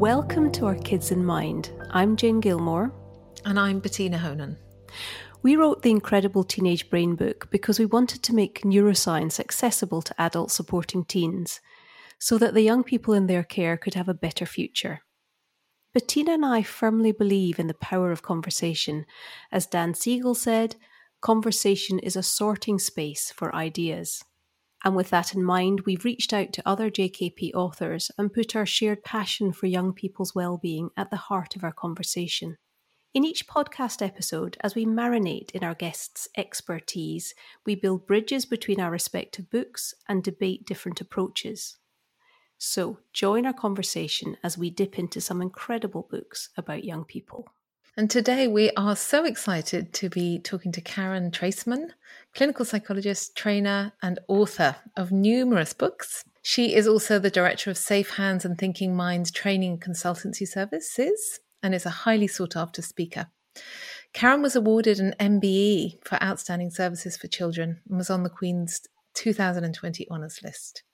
Welcome to Our Kids in Mind. I'm Jane Gilmore. And I'm Bettina Honan. We wrote the Incredible Teenage Brain book because we wanted to make neuroscience accessible to adults supporting teens so that the young people in their care could have a better future. Bettina and I firmly believe in the power of conversation. As Dan Siegel said, conversation is a sorting space for ideas. And with that in mind, we've reached out to other JKP authors and put our shared passion for young people's well-being at the heart of our conversation. In each podcast episode, as we marinate in our guests' expertise, we build bridges between our respective books and debate different approaches. So, join our conversation as we dip into some incredible books about young people. And today we are so excited to be talking to Karen Treisman, clinical psychologist, trainer, and author of numerous books. She is also the director of Safe Hands and Thinking Minds training consultancy services and is a highly sought after speaker. Karen was awarded an MBE for outstanding services for children and was on the Queen's 2020 honours list.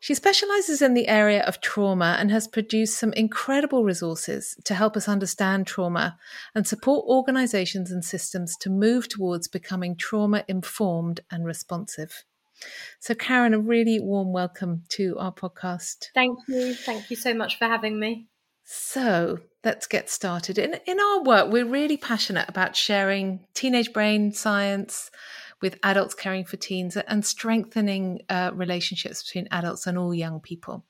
She specializes in the area of trauma and has produced some incredible resources to help us understand trauma and support organizations and systems to move towards becoming trauma informed and responsive. So, Karen, a really warm welcome to our podcast. Thank you. Thank you so much for having me. So, let's get started. In, in our work, we're really passionate about sharing teenage brain science with adults caring for teens and strengthening uh, relationships between adults and all young people.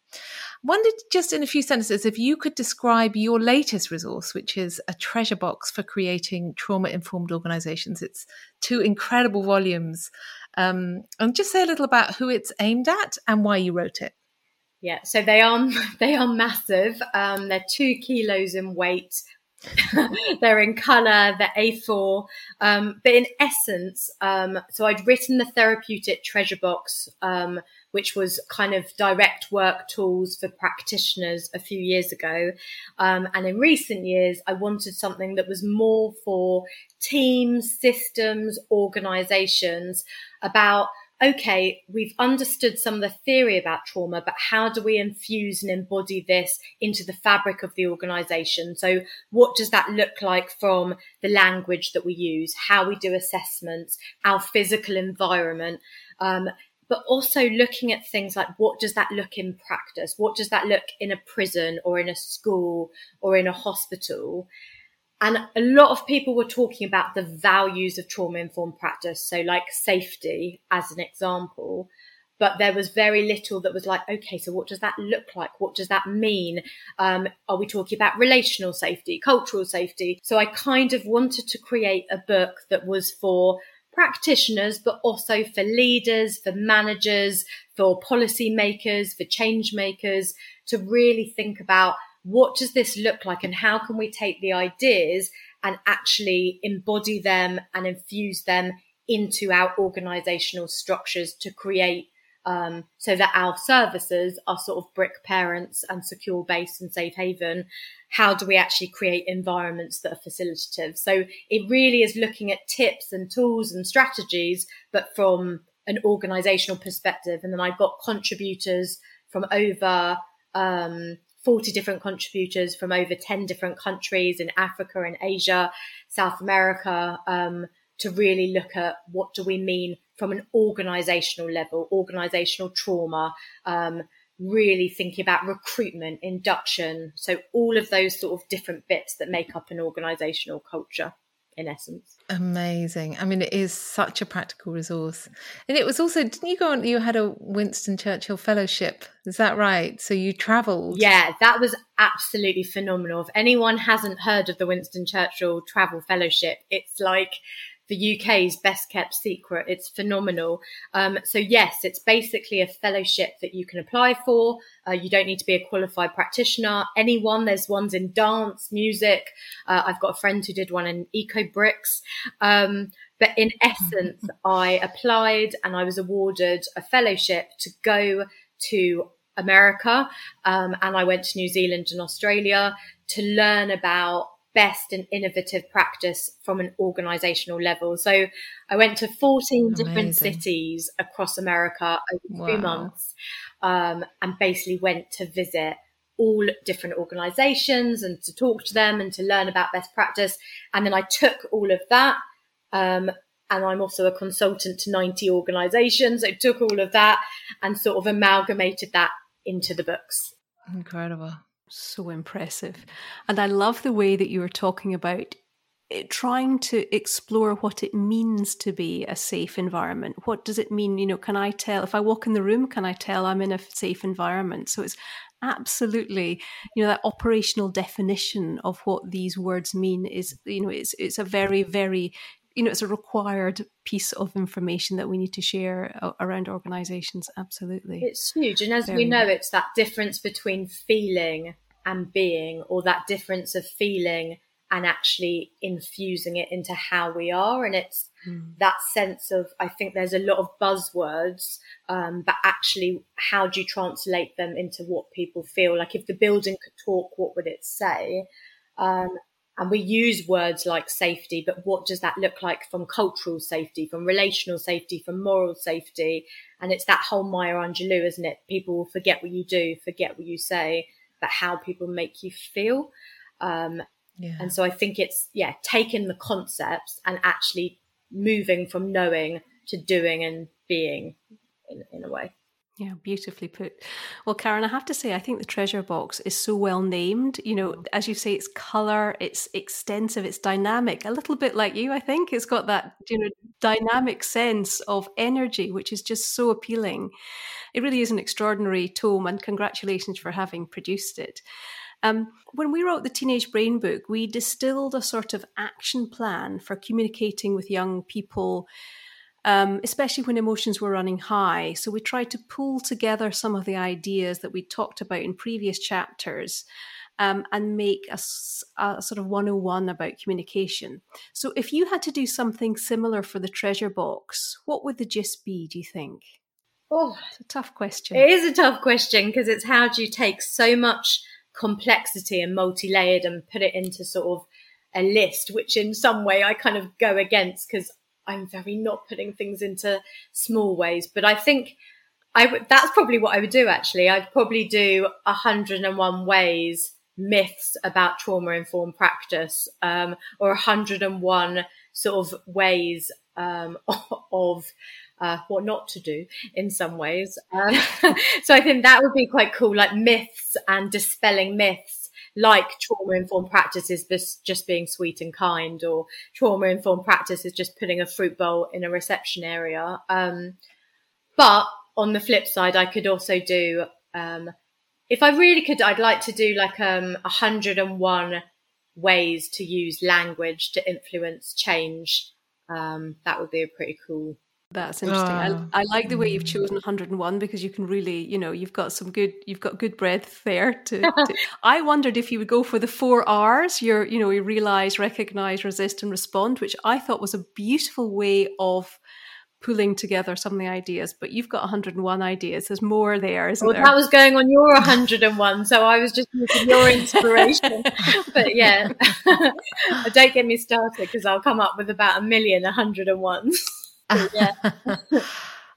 Wondered just in a few sentences if you could describe your latest resource, which is a treasure box for creating trauma informed organizations. It's two incredible volumes. Um, and just say a little about who it's aimed at and why you wrote it. Yeah, so they are they are massive. Um, they're two kilos in weight, they're in color, they're A4. Um, but in essence, um, so I'd written the therapeutic treasure box, um, which was kind of direct work tools for practitioners a few years ago. Um, and in recent years, I wanted something that was more for teams, systems, organizations about okay, we've understood some of the theory about trauma, but how do we infuse and embody this into the fabric of the organization? So what does that look like from the language that we use, how we do assessments, our physical environment? Um, but also looking at things like what does that look in practice? What does that look in a prison or in a school or in a hospital? And a lot of people were talking about the values of trauma informed practice. So like safety as an example, but there was very little that was like, okay, so what does that look like? What does that mean? Um, are we talking about relational safety, cultural safety? So I kind of wanted to create a book that was for practitioners, but also for leaders, for managers, for policymakers, for change makers to really think about what does this look like and how can we take the ideas and actually embody them and infuse them into our organizational structures to create um, so that our services are sort of brick parents and secure base and safe haven. How do we actually create environments that are facilitative? So it really is looking at tips and tools and strategies, but from an organizational perspective. And then I've got contributors from over um, 40 different contributors from over 10 different countries in Africa and Asia, South America, um, to really look at what do we mean from an organizational level, organizational trauma, um, really thinking about recruitment, induction. So all of those sort of different bits that make up an organizational culture in essence. Amazing. I mean, it is such a practical resource. And it was also, didn't you go on, you had a Winston Churchill Fellowship, is that right? So you travelled? Yeah, that was absolutely phenomenal. If anyone hasn't heard of the Winston Churchill Travel Fellowship, it's like the UK's best kept secret. It's phenomenal. Um, so yes, it's basically a fellowship that you can apply for. Uh, you don't need to be a qualified practitioner. Anyone, there's ones in dance, music. Uh, I've got a friend who did one in Ecobricks. Um, but in essence, I applied and I was awarded a fellowship to go to America. Um, and I went to New Zealand and Australia to learn about best and innovative practice from an organizational level. So I went to 14 Amazing. different cities across America over wow. two months um, and basically went to visit all different organizations and to talk to them and to learn about best practice. And then I took all of that. Um, and I'm also a consultant to 90 organizations. I took all of that and sort of amalgamated that into the books. Incredible. So impressive. And I love the way that you were talking about it, trying to explore what it means to be a safe environment. What does it mean? You know, can I tell if I walk in the room, can I tell I'm in a safe environment? So it's absolutely you know that operational definition of what these words mean is you know it's it's a very very you know it's a required piece of information that we need to share around organizations absolutely it's huge and as very we know it's that difference between feeling and being or that difference of feeling and actually infusing it into how we are. And it's mm. that sense of, I think there's a lot of buzzwords, um, but actually, how do you translate them into what people feel? Like if the building could talk, what would it say? Um, and we use words like safety, but what does that look like from cultural safety, from relational safety, from moral safety? And it's that whole Maya Angelou, isn't it? People will forget what you do, forget what you say, but how people make you feel. Um, yeah. And so I think it's, yeah, taking the concepts and actually moving from knowing to doing and being in, in a way. Yeah, beautifully put. Well, Karen, I have to say, I think the treasure box is so well named. You know, as you say, it's color, it's extensive, it's dynamic, a little bit like you, I think. It's got that, you know, dynamic sense of energy, which is just so appealing. It really is an extraordinary tome, and congratulations for having produced it. Um, when we wrote the Teenage Brain book, we distilled a sort of action plan for communicating with young people, um, especially when emotions were running high. So we tried to pull together some of the ideas that we talked about in previous chapters. Um, and make a, a, sort of 101 about communication. So, if you had to do something similar for the treasure box, what would the gist be, do you think? Oh, it's a tough question. It is a tough question because it's how do you take so much complexity and multi-layered and put it into sort of a list, which in some way I kind of go against because I'm very not putting things into small ways. But I think I w- that's probably what I would do actually. I'd probably do 101 ways myths about trauma informed practice um, or 101 sort of ways um, of uh, what not to do in some ways. Um, so I think that would be quite cool, like myths and dispelling myths, like trauma informed practice is just being sweet and kind, or trauma informed practice is just putting a fruit bowl in a reception area. Um, but on the flip side, I could also do, um, if I really could, I'd like to do like um, 101 ways to use language to influence change. Um, that would be a pretty cool that's interesting. I, ah. I, like the way you've chosen 101 because you can really, you know, you've got some good, you've got good breadth there. To, to I wondered if you would go for the four R's. You're, you know, you realize, recognize, resist, and respond, which I thought was a beautiful way of pulling together some of the ideas. But you've got 101 ideas. There's more there, isn't there? well, there? That was going on your 101, so I was just using your inspiration. but yeah, don't get me started because I'll come up with about a million 101s yeah.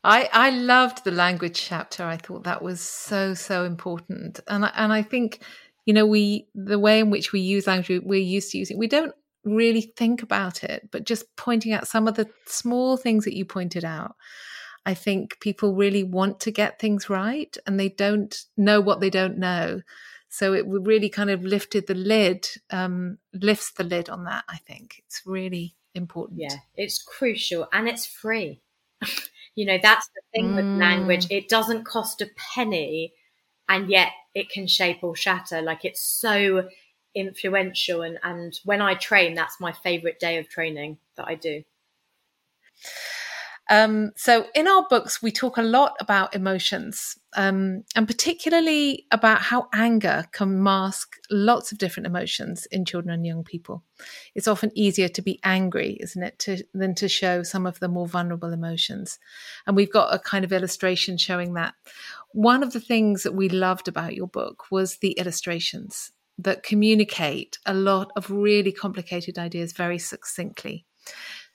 I I loved the language chapter. I thought that was so so important, and I, and I think you know we the way in which we use language we're used to using we don't really think about it, but just pointing out some of the small things that you pointed out. I think people really want to get things right, and they don't know what they don't know. So it really kind of lifted the lid, um, lifts the lid on that. I think it's really important. Yeah, it's crucial and it's free. you know, that's the thing mm. with language. It doesn't cost a penny and yet it can shape or shatter. Like it's so influential. And, and when I train, that's my favorite day of training that I do. Um, so in our books, we talk a lot about emotions, um, and particularly about how anger can mask lots of different emotions in children and young people. It's often easier to be angry, isn't it, to, than to show some of the more vulnerable emotions. And we've got a kind of illustration showing that. One of the things that we loved about your book was the illustrations that communicate a lot of really complicated ideas very succinctly.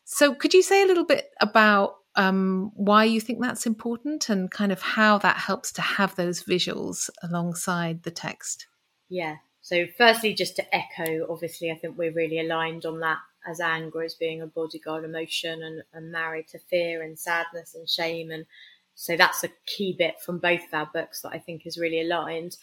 So, could you say a little bit about um, why you think that's important and kind of how that helps to have those visuals alongside the text? Yeah. So, firstly, just to echo, obviously, I think we're really aligned on that as anger as being a bodyguard emotion and, and married to fear and sadness and shame. And so that's a key bit from both of our books that I think is really aligned.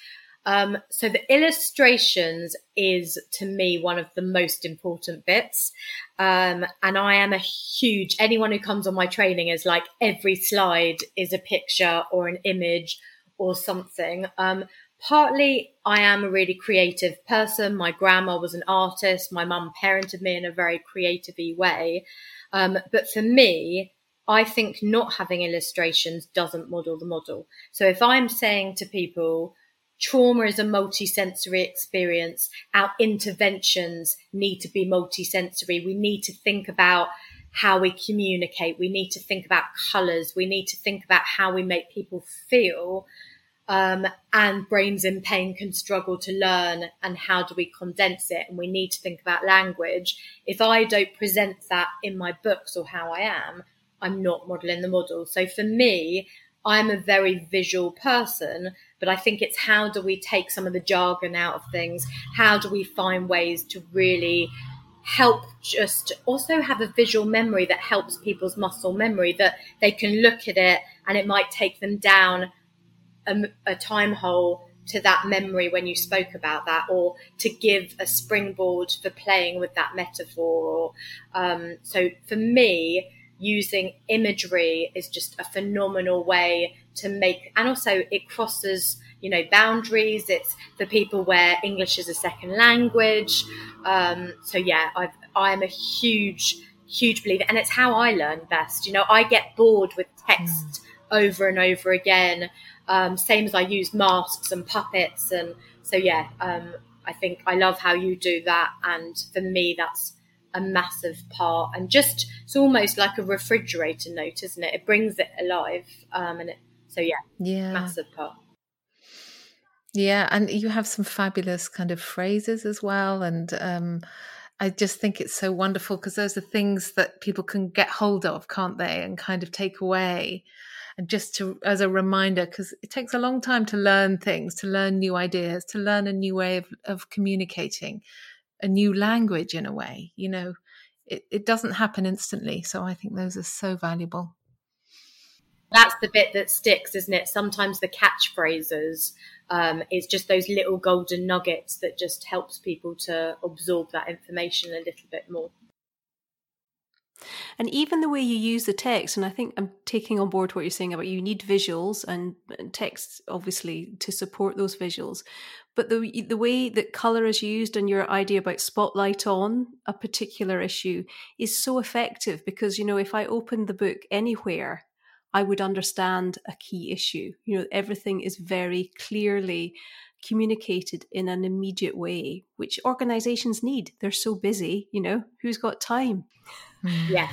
Um, so the illustrations is to me one of the most important bits. Um, and I am a huge, anyone who comes on my training is like every slide is a picture or an image or something. Um, partly I am a really creative person. My grandma was an artist. My mum parented me in a very creative way. Um, but for me, I think not having illustrations doesn't model the model. So if I'm saying to people, trauma is a multisensory experience, our interventions need to be multisensory. We need to think about how we communicate. We need to think about colors. We need to think about how we make people feel. Um, and brains in pain can struggle to learn and how do we condense it and we need to think about language if i don't present that in my books or how i am I'm not modeling the model. So for me, I'm a very visual person, but I think it's how do we take some of the jargon out of things? How do we find ways to really help just also have a visual memory that helps people's muscle memory that they can look at it and it might take them down a, a time hole to that memory when you spoke about that or to give a springboard for playing with that metaphor or um, so for me using imagery is just a phenomenal way to make, and also it crosses, you know, boundaries. It's for people where English is a second language. Um, so yeah, I've, I'm a huge, huge believer, and it's how I learn best. You know, I get bored with text mm. over and over again. Um, same as I use masks and puppets, and so yeah, um, I think I love how you do that, and for me, that's a massive part and just it's almost like a refrigerator note isn't it it brings it alive um and it so yeah yeah massive part yeah and you have some fabulous kind of phrases as well and um I just think it's so wonderful because those are things that people can get hold of, can't they, and kind of take away. And just to, as a reminder, because it takes a long time to learn things, to learn new ideas, to learn a new way of, of communicating a new language in a way. You know, it, it doesn't happen instantly. So I think those are so valuable. That's the bit that sticks, isn't it? Sometimes the catchphrases um, is just those little golden nuggets that just helps people to absorb that information a little bit more. And even the way you use the text, and I think I'm taking on board what you're saying about you need visuals and text, obviously, to support those visuals. But the the way that color is used and your idea about spotlight on a particular issue is so effective because you know if I open the book anywhere, I would understand a key issue. You know, everything is very clearly communicated in an immediate way, which organizations need. They're so busy, you know, who's got time? Yeah.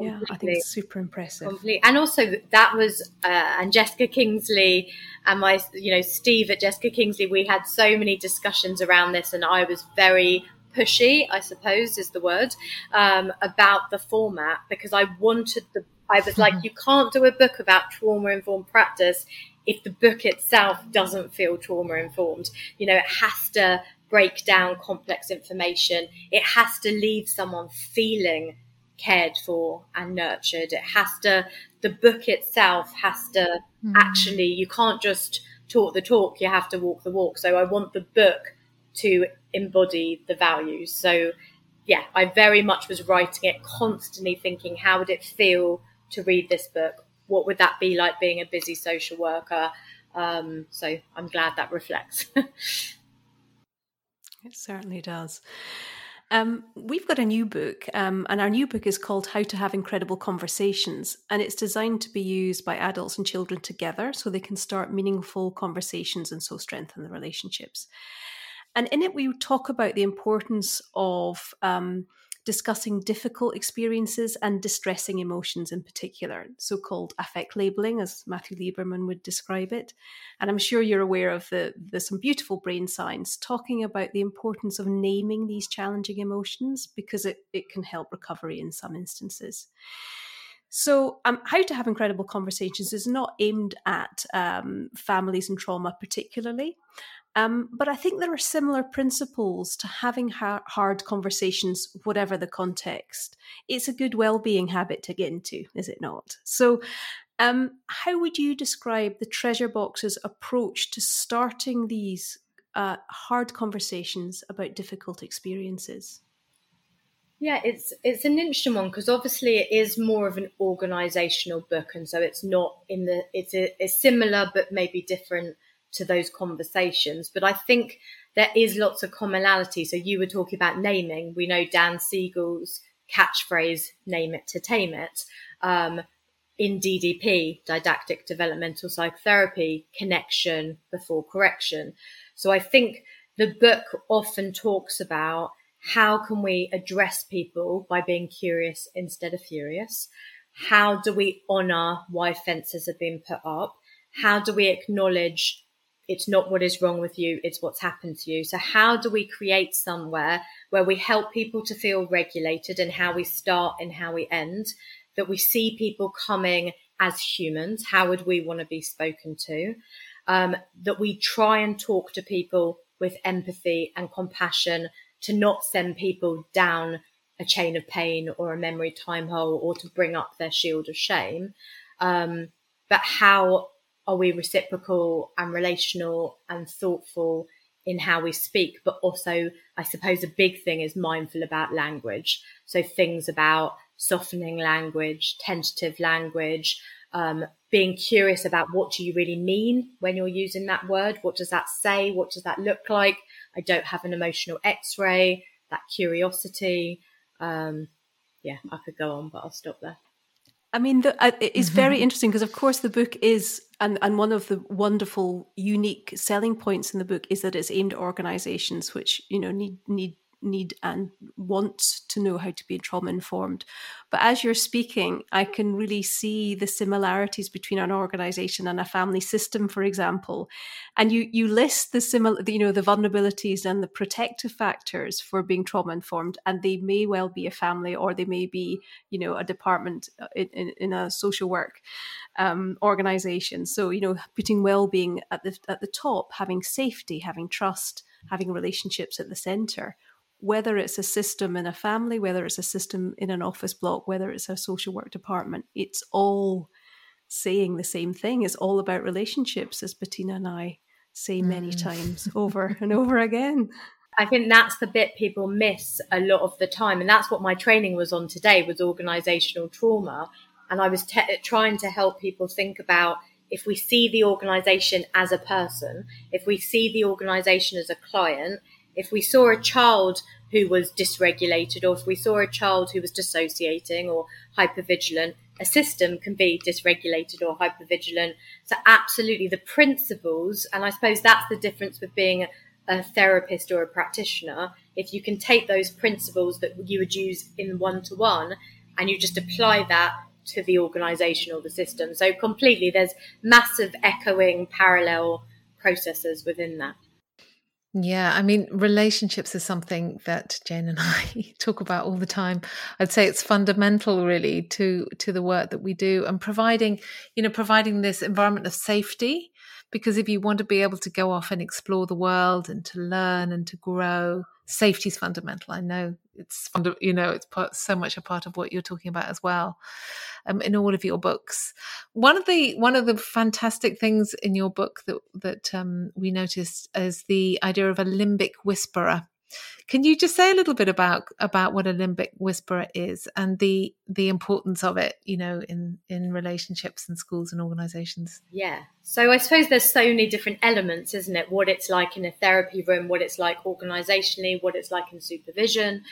Yeah, I think it's super impressive. Completely. And also that was uh, and Jessica Kingsley and my you know Steve at Jessica Kingsley. We had so many discussions around this, and I was very pushy, I suppose is the word, um, about the format because I wanted the. I was like, you can't do a book about trauma informed practice if the book itself doesn't feel trauma informed. You know, it has to break down complex information. It has to leave someone feeling cared for and nurtured. It has to, the book itself has to mm. actually, you can't just talk the talk, you have to walk the walk. So I want the book to embody the values. So yeah, I very much was writing it, constantly thinking, how would it feel to read this book? What would that be like being a busy social worker? Um, so I'm glad that reflects. it certainly does. Um, we've got a new book, um, and our new book is called How to Have Incredible Conversations. And it's designed to be used by adults and children together so they can start meaningful conversations and so strengthen the relationships. And in it, we talk about the importance of um, discussing difficult experiences and distressing emotions in particular, so called affect labeling, as Matthew Lieberman would describe it. And I'm sure you're aware of the, the some beautiful brain science talking about the importance of naming these challenging emotions because it, it can help recovery in some instances. So, um, How to Have Incredible Conversations is not aimed at um, families and trauma particularly. Um, but I think there are similar principles to having ha- hard conversations, whatever the context. It's a good well-being habit to get into, is it not? So, um, how would you describe the Treasure Box's approach to starting these uh, hard conversations about difficult experiences? Yeah, it's it's an interesting one because obviously it is more of an organisational book, and so it's not in the it's a, it's similar but maybe different to those conversations. But I think there is lots of commonality. So you were talking about naming. We know Dan Siegel's catchphrase, name it to tame it. Um, in DDP, dyadic developmental psychotherapy, connection before correction. So I think the book often talks about how can we address people by being curious instead of furious? How do we honor why fences have been put up? How do we acknowledge it's not what is wrong with you, it's what's happened to you. So, how do we create somewhere where we help people to feel regulated and how we start and how we end? That we see people coming as humans. How would we want to be spoken to? Um, that we try and talk to people with empathy and compassion to not send people down a chain of pain or a memory time hole or to bring up their shield of shame. Um, but how are we reciprocal and relational and thoughtful in how we speak, but also, I suppose, a big thing is mindful about language. So things about softening language, tentative language, um, being curious about what do you really mean when you're using that word? What does that say? What does that look like? I don't have an emotional X-ray. That curiosity. Um, yeah, I could go on, but I'll stop there. I mean, the, uh, it's very interesting because, of course, the book is, and, and one of the wonderful, unique selling points in the book is that it's aimed at organisations which you know need need need and want to know how to be trauma informed. But as you're speaking, I can really see the similarities between an organization and a family system, for example. And you you list the similar, you know, the vulnerabilities and the protective factors for being trauma informed, and they may well be a family or they may be, you know, a department uh, in, in, in a social work um, organization. So you know, putting well being at the at the top, having safety, having trust, having relationships at the center whether it's a system in a family, whether it's a system in an office block, whether it's a social work department, it's all saying the same thing. It's all about relationships, as Bettina and I say many mm. times over and over again. I think that's the bit people miss a lot of the time, and that's what my training was on today was organizational trauma, and I was te- trying to help people think about if we see the organization as a person, if we see the organization as a client, if we saw a child who was dysregulated or if we saw a child who was dissociating or hypervigilant, a system can be dysregulated or hypervigilant. So, absolutely, the principles, and I suppose that's the difference with being a therapist or a practitioner. If you can take those principles that you would use in one to one and you just apply that to the organization or the system. So, completely, there's massive echoing parallel processes within that. Yeah, I mean, relationships is something that Jane and I talk about all the time. I'd say it's fundamental, really, to to the work that we do, and providing, you know, providing this environment of safety. Because if you want to be able to go off and explore the world and to learn and to grow, safety is fundamental. I know it's you know it's part, so much a part of what you're talking about as well um, in all of your books one of the one of the fantastic things in your book that that um, we noticed is the idea of a limbic whisperer can you just say a little bit about about what a limbic whisperer is and the the importance of it, you know, in in relationships and schools and organizations? Yeah. So I suppose there's so many different elements, isn't it? What it's like in a therapy room, what it's like organizationally, what it's like in supervision.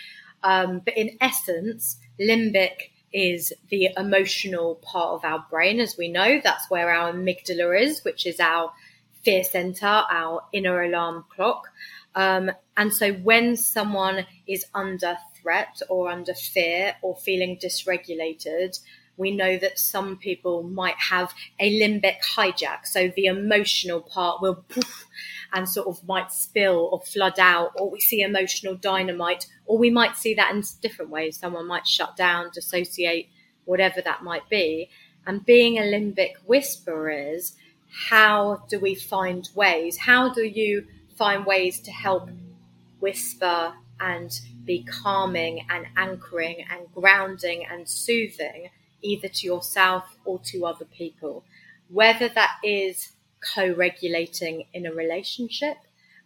Um, but in essence, limbic is the emotional part of our brain, as we know. That's where our amygdala is, which is our fear center, our inner alarm clock. Um, and so when someone is under threat or under fear or feeling dysregulated, we know that some people might have a limbic hijack. So the emotional part will poof and sort of might spill or flood out, or we see emotional dynamite, or we might see that in different ways. Someone might shut down, dissociate, whatever that might be. And being a limbic whisperers, how do we find ways? How do you find ways to help whisper and be calming and anchoring and grounding and soothing, either to yourself or to other people? Whether that is co regulating in a relationship,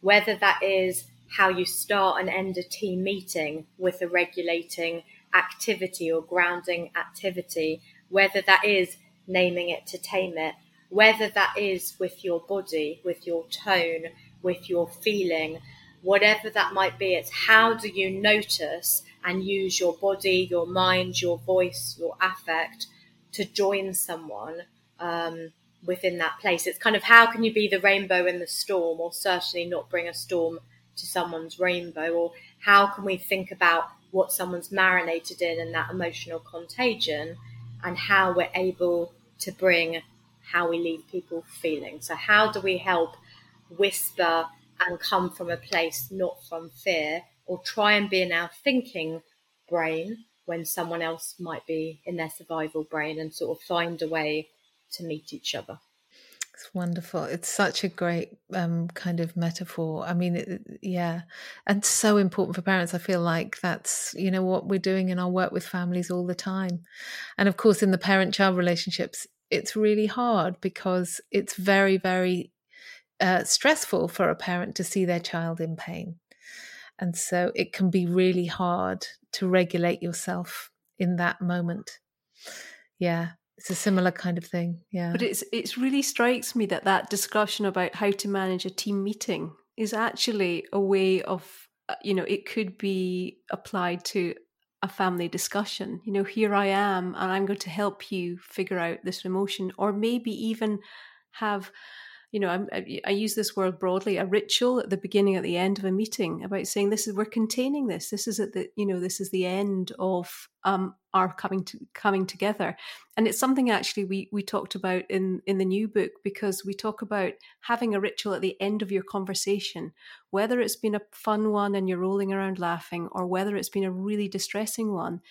whether that is how you start and end a team meeting with a regulating activity or grounding activity, whether that is naming it to tame it, whether that is with your body, with your tone, with your feeling, whatever that might be, it's how do you notice and use your body, your mind, your voice, your affect to join someone um, within that place. It's kind of how can you be the rainbow in the storm, or certainly not bring a storm to someone's rainbow, or how can we think about what someone's marinated in and that emotional contagion, and how we're able to bring how we leave people feeling. So, how do we help whisper and come from a place not from fear, or try and be in our thinking brain when someone else might be in their survival brain and sort of find a way to meet each other? It's wonderful. It's such a great um, kind of metaphor. I mean, it, yeah, and so important for parents. I feel like that's you know what we're doing in our work with families all the time, and of course in the parent-child relationships, it's really hard because it's very, very uh, stressful for a parent to see their child in pain, and so it can be really hard to regulate yourself in that moment. Yeah, it's a similar kind of thing, yeah. But it's it's really strikes me that that discussion about how to manage a team meeting is actually a way of uh, you know it could be applied to a family discussion. You know, here I am, and I'm going to help you figure out this emotion, or maybe even have you know, I, I use this word broadly, a ritual at the beginning, at the end of a meeting about saying this is we're containing this. This is at the you know this is the end of um, our coming to coming together, and it's something actually we we talked about in in the new book because we talk about having a ritual at the end of your conversation, whether it's been a fun one and you're rolling around laughing, or whether it's been a really distressing one.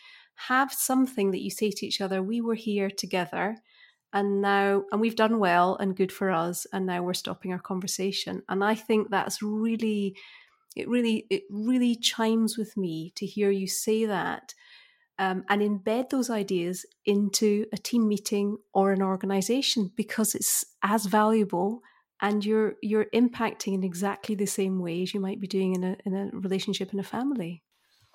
Have something that you say to each other. We were here together and now and we've done well and good for us and now we're stopping our conversation. And i think that's really it really it really chimes with me to hear you say that um, and embed those ideas into a team meeting or an organization because it's as valuable and you're you're impacting in exactly the same way as you might be doing in a in a relationship in a family.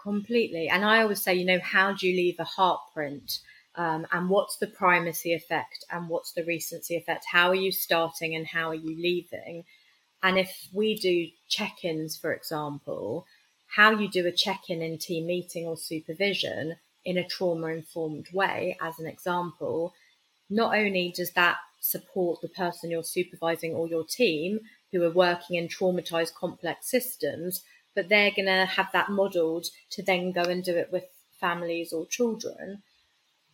Completely. And i always say you know how do you leave a heart print um, and what's the primacy effect and what's the recency effect? How are you starting and how are you leaving? And if we do check ins, for example, how you do a check in in team meeting or supervision in a trauma informed way, as an example, not only does that support the person you're supervising or your team who are working in traumatized complex systems, but they're going to have that modeled to then go and do it with families or children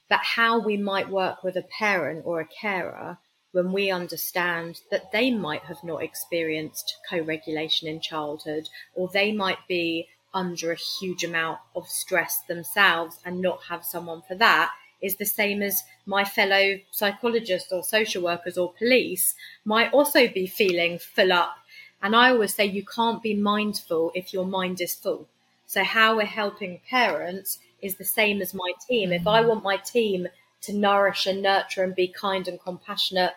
but how we might work with a parent or a carer when we understand that they might have not experienced co regulation in childhood, or they might be under a huge amount of stress themselves and not have someone for that is the same as my fellow psychologists or social workers or police might also be feeling full up. And I always say you can't be mindful if your mind is full. So, how we're helping parents is the same as my team. If I want my team to nourish and nurture and be kind and compassionate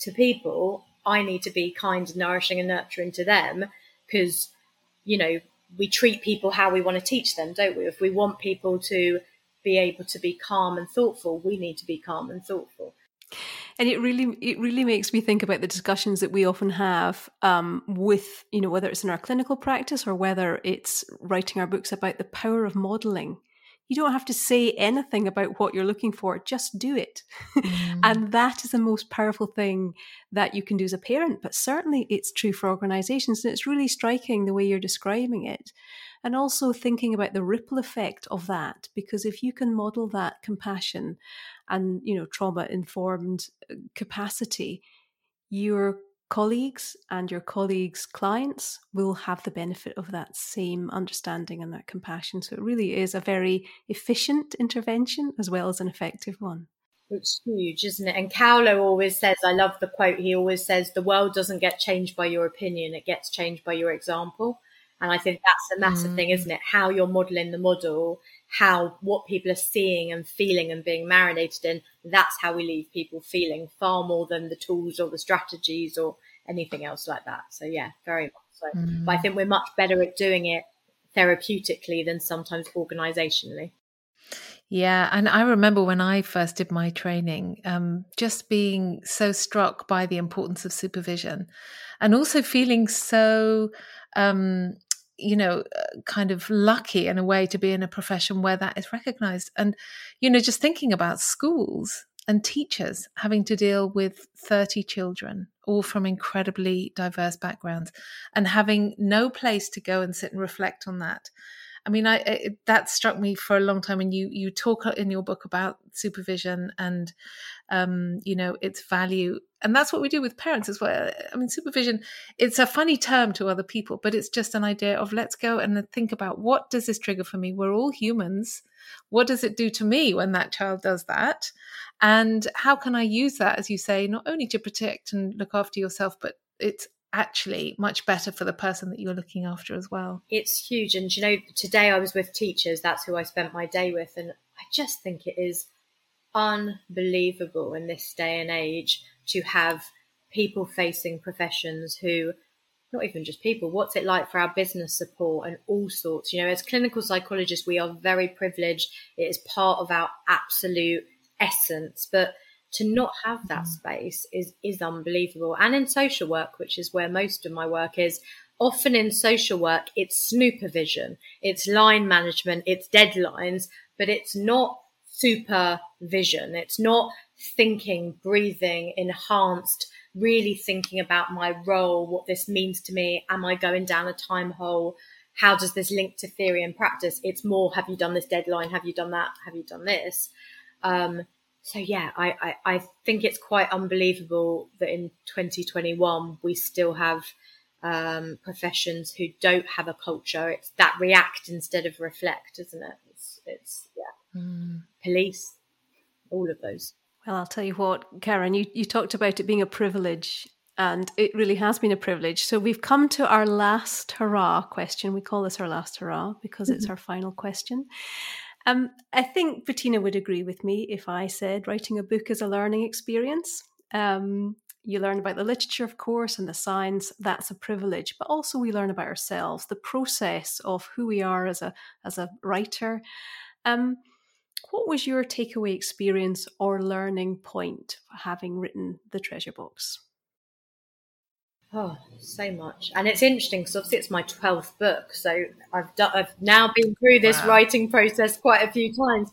to people, I need to be kind, and nourishing, and nurturing to them because, you know, we treat people how we want to teach them, don't we? If we want people to be able to be calm and thoughtful, we need to be calm and thoughtful. And it really, it really makes me think about the discussions that we often have um, with, you know, whether it's in our clinical practice or whether it's writing our books about the power of modeling you don't have to say anything about what you're looking for, just do it. Mm. and that is the most powerful thing that you can do as a parent, but certainly it's true for organizations. And it's really striking the way you're describing it. And also thinking about the ripple effect of that, because if you can model that compassion and, you know, trauma informed uh, capacity, you're colleagues and your colleagues' clients will have the benefit of that same understanding and that compassion. So it really is a very efficient intervention as well as an effective one. It's huge, isn't it? And Coelho always says, I love the quote, he always says, the world doesn't get changed by your opinion, it gets changed by your example. And I think that's a massive mm. thing, isn't it? How you're modeling the model, how what people are seeing and feeling and being marinated in, that's how we leave people feeling far more than the tools or the strategies or anything else like that. So yeah, very much so. Mm. But I think we're much better at doing it therapeutically than sometimes organizationally. Yeah, and I remember when I first did my training, um, just being so struck by the importance of supervision, and also feeling so um, you know, uh, kind of lucky in a way to be in a profession where that is recognized. And, you know, just thinking about schools and teachers having to deal with 30 children, all from incredibly diverse backgrounds, and having no place to go and sit and reflect on that. I mean, I that struck me for a long time. And you you talk in your book about supervision and um, you know its value, and that's what we do with parents as well. I mean, supervision it's a funny term to other people, but it's just an idea of let's go and think about what does this trigger for me. We're all humans. What does it do to me when that child does that? And how can I use that, as you say, not only to protect and look after yourself, but it's actually much better for the person that you're looking after as well. It's huge. And you know, today I was with teachers, that's who I spent my day with. And I just think it is unbelievable in this day and age to have people facing professions who not even just people what's it like for our business support and all sorts you know as clinical psychologists we are very privileged it is part of our absolute essence but to not have that mm. space is is unbelievable. And in social work, which is where most of my work is, often in social work, it's supervision, it's line management, it's deadlines, but it's not supervision. It's not thinking, breathing, enhanced, really thinking about my role, what this means to me. Am I going down a time hole? How does this link to theory and practice? It's more, have you done this deadline? Have you done that? Have you done this? Um, so yeah, I, I, I, think it's quite unbelievable that in 2021 we still have um, professions who don't have a culture. It's that react instead of reflect, isn't it? It's, it's yeah, mm. police, all of those. Well, I'll tell you what, Karen, you, you talked about it being a privilege, and it really has been a privilege. So we've come to our last hurrah question. We call this our last hurrah because it's our final question. Um, I think Bettina would agree with me if I said writing a book is a learning experience. Um, you learn about the literature, of course, and the science. That's a privilege, but also we learn about ourselves, the process of who we are as a as a writer. Um, what was your takeaway experience or learning point for having written the treasure box? Oh, so much. And it's interesting because obviously it's my 12th book. So I've, done, I've now been through this wow. writing process quite a few times.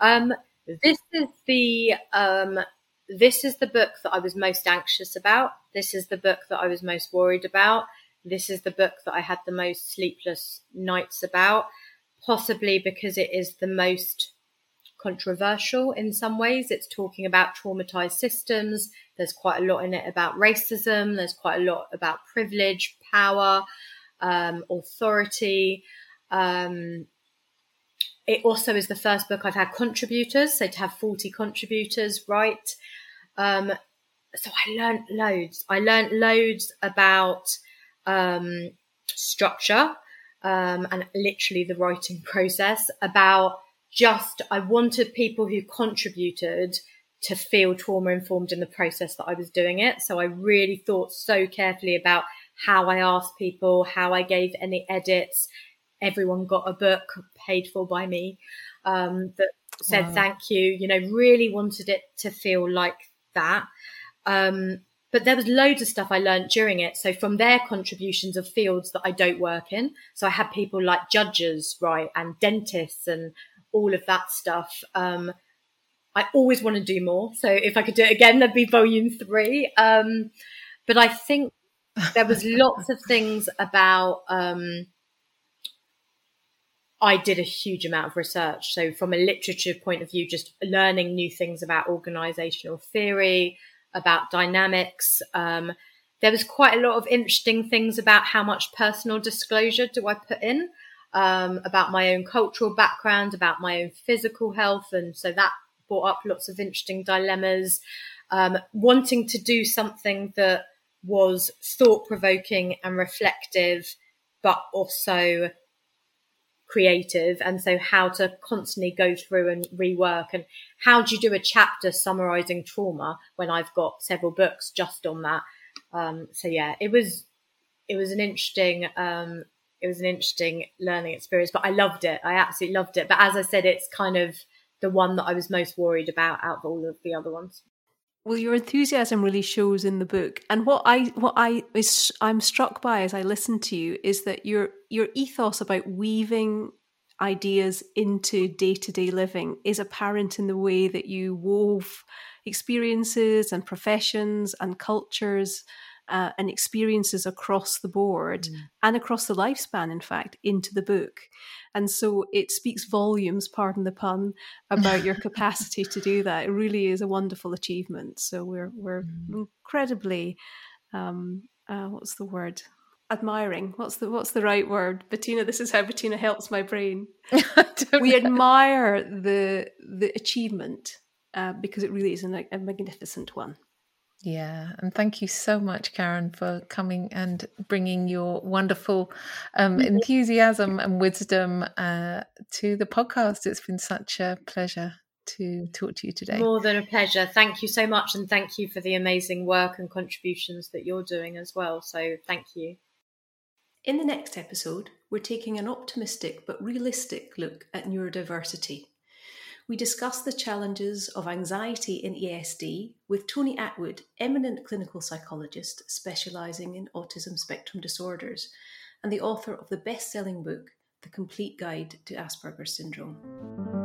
Um, this is the, um, this is the book that I was most anxious about. This is the book that I was most worried about. This is the book that I had the most sleepless nights about, possibly because it is the most controversial in some ways. It's talking about traumatized systems. There's quite a lot in it about racism. There's quite a lot about privilege, power, um, authority. Um, it also is the first book I've had contributors. So to have 40 contributors write. Um, so I learned loads. I learned loads about um, structure um, and literally the writing process, about just I wanted people who contributed to feel trauma informed in the process that I was doing it. So I really thought so carefully about how I asked people, how I gave any edits. Everyone got a book paid for by me um, that said wow. thank you. You know, really wanted it to feel like that. Um, but there was loads of stuff I learned during it. So from their contributions of fields that I don't work in. So I had people like judges, right, and dentists and all of that stuff. Um, I always want to do more. So if I could do it again, there'd be volume three. Um, but I think there was lots of things about. Um, I did a huge amount of research. So from a literature point of view, just learning new things about organizational theory, about dynamics. Um, there was quite a lot of interesting things about how much personal disclosure do I put in um, about my own cultural background, about my own physical health, and so that brought up lots of interesting dilemmas. Um, wanting to do something that was thought provoking and reflective, but also creative. And so how to constantly go through and rework. And how do you do a chapter summarizing trauma when i've got several books just on that? Um, so yeah it was it was an interesting um, it was an interesting learning experience but i loved it. I absolutely loved it. But as i said it's kind of the one that i was most worried about out of all of the other ones. Well, your enthusiasm really shows in the book, and what I what I is I'm struck by as I listen to you is that your your ethos about weaving ideas into day to day living is apparent in the way that you wove experiences and professions and cultures uh, and experiences across the board mm. and across the lifespan, in fact, into the book. And so it speaks volumes, pardon the pun, about your capacity to do that. It really is a wonderful achievement. So we're we're mm. incredibly um, uh, what's the word? Admiring. What's the what's the right word? Bettina, this is how Bettina helps my brain. we know. admire the the achievement uh, because it really is a, a magnificent one. Yeah, and thank you so much, Karen, for coming and bringing your wonderful um, enthusiasm and wisdom uh, to the podcast. It's been such a pleasure to talk to you today. More than a pleasure. Thank you so much, and thank you for the amazing work and contributions that you're doing as well. So, thank you. In the next episode, we're taking an optimistic but realistic look at neurodiversity we discuss the challenges of anxiety in ASD with Tony Attwood, eminent clinical psychologist specialising in autism spectrum disorders, and the author of the best selling book, The Complete Guide to Asperger's Syndrome.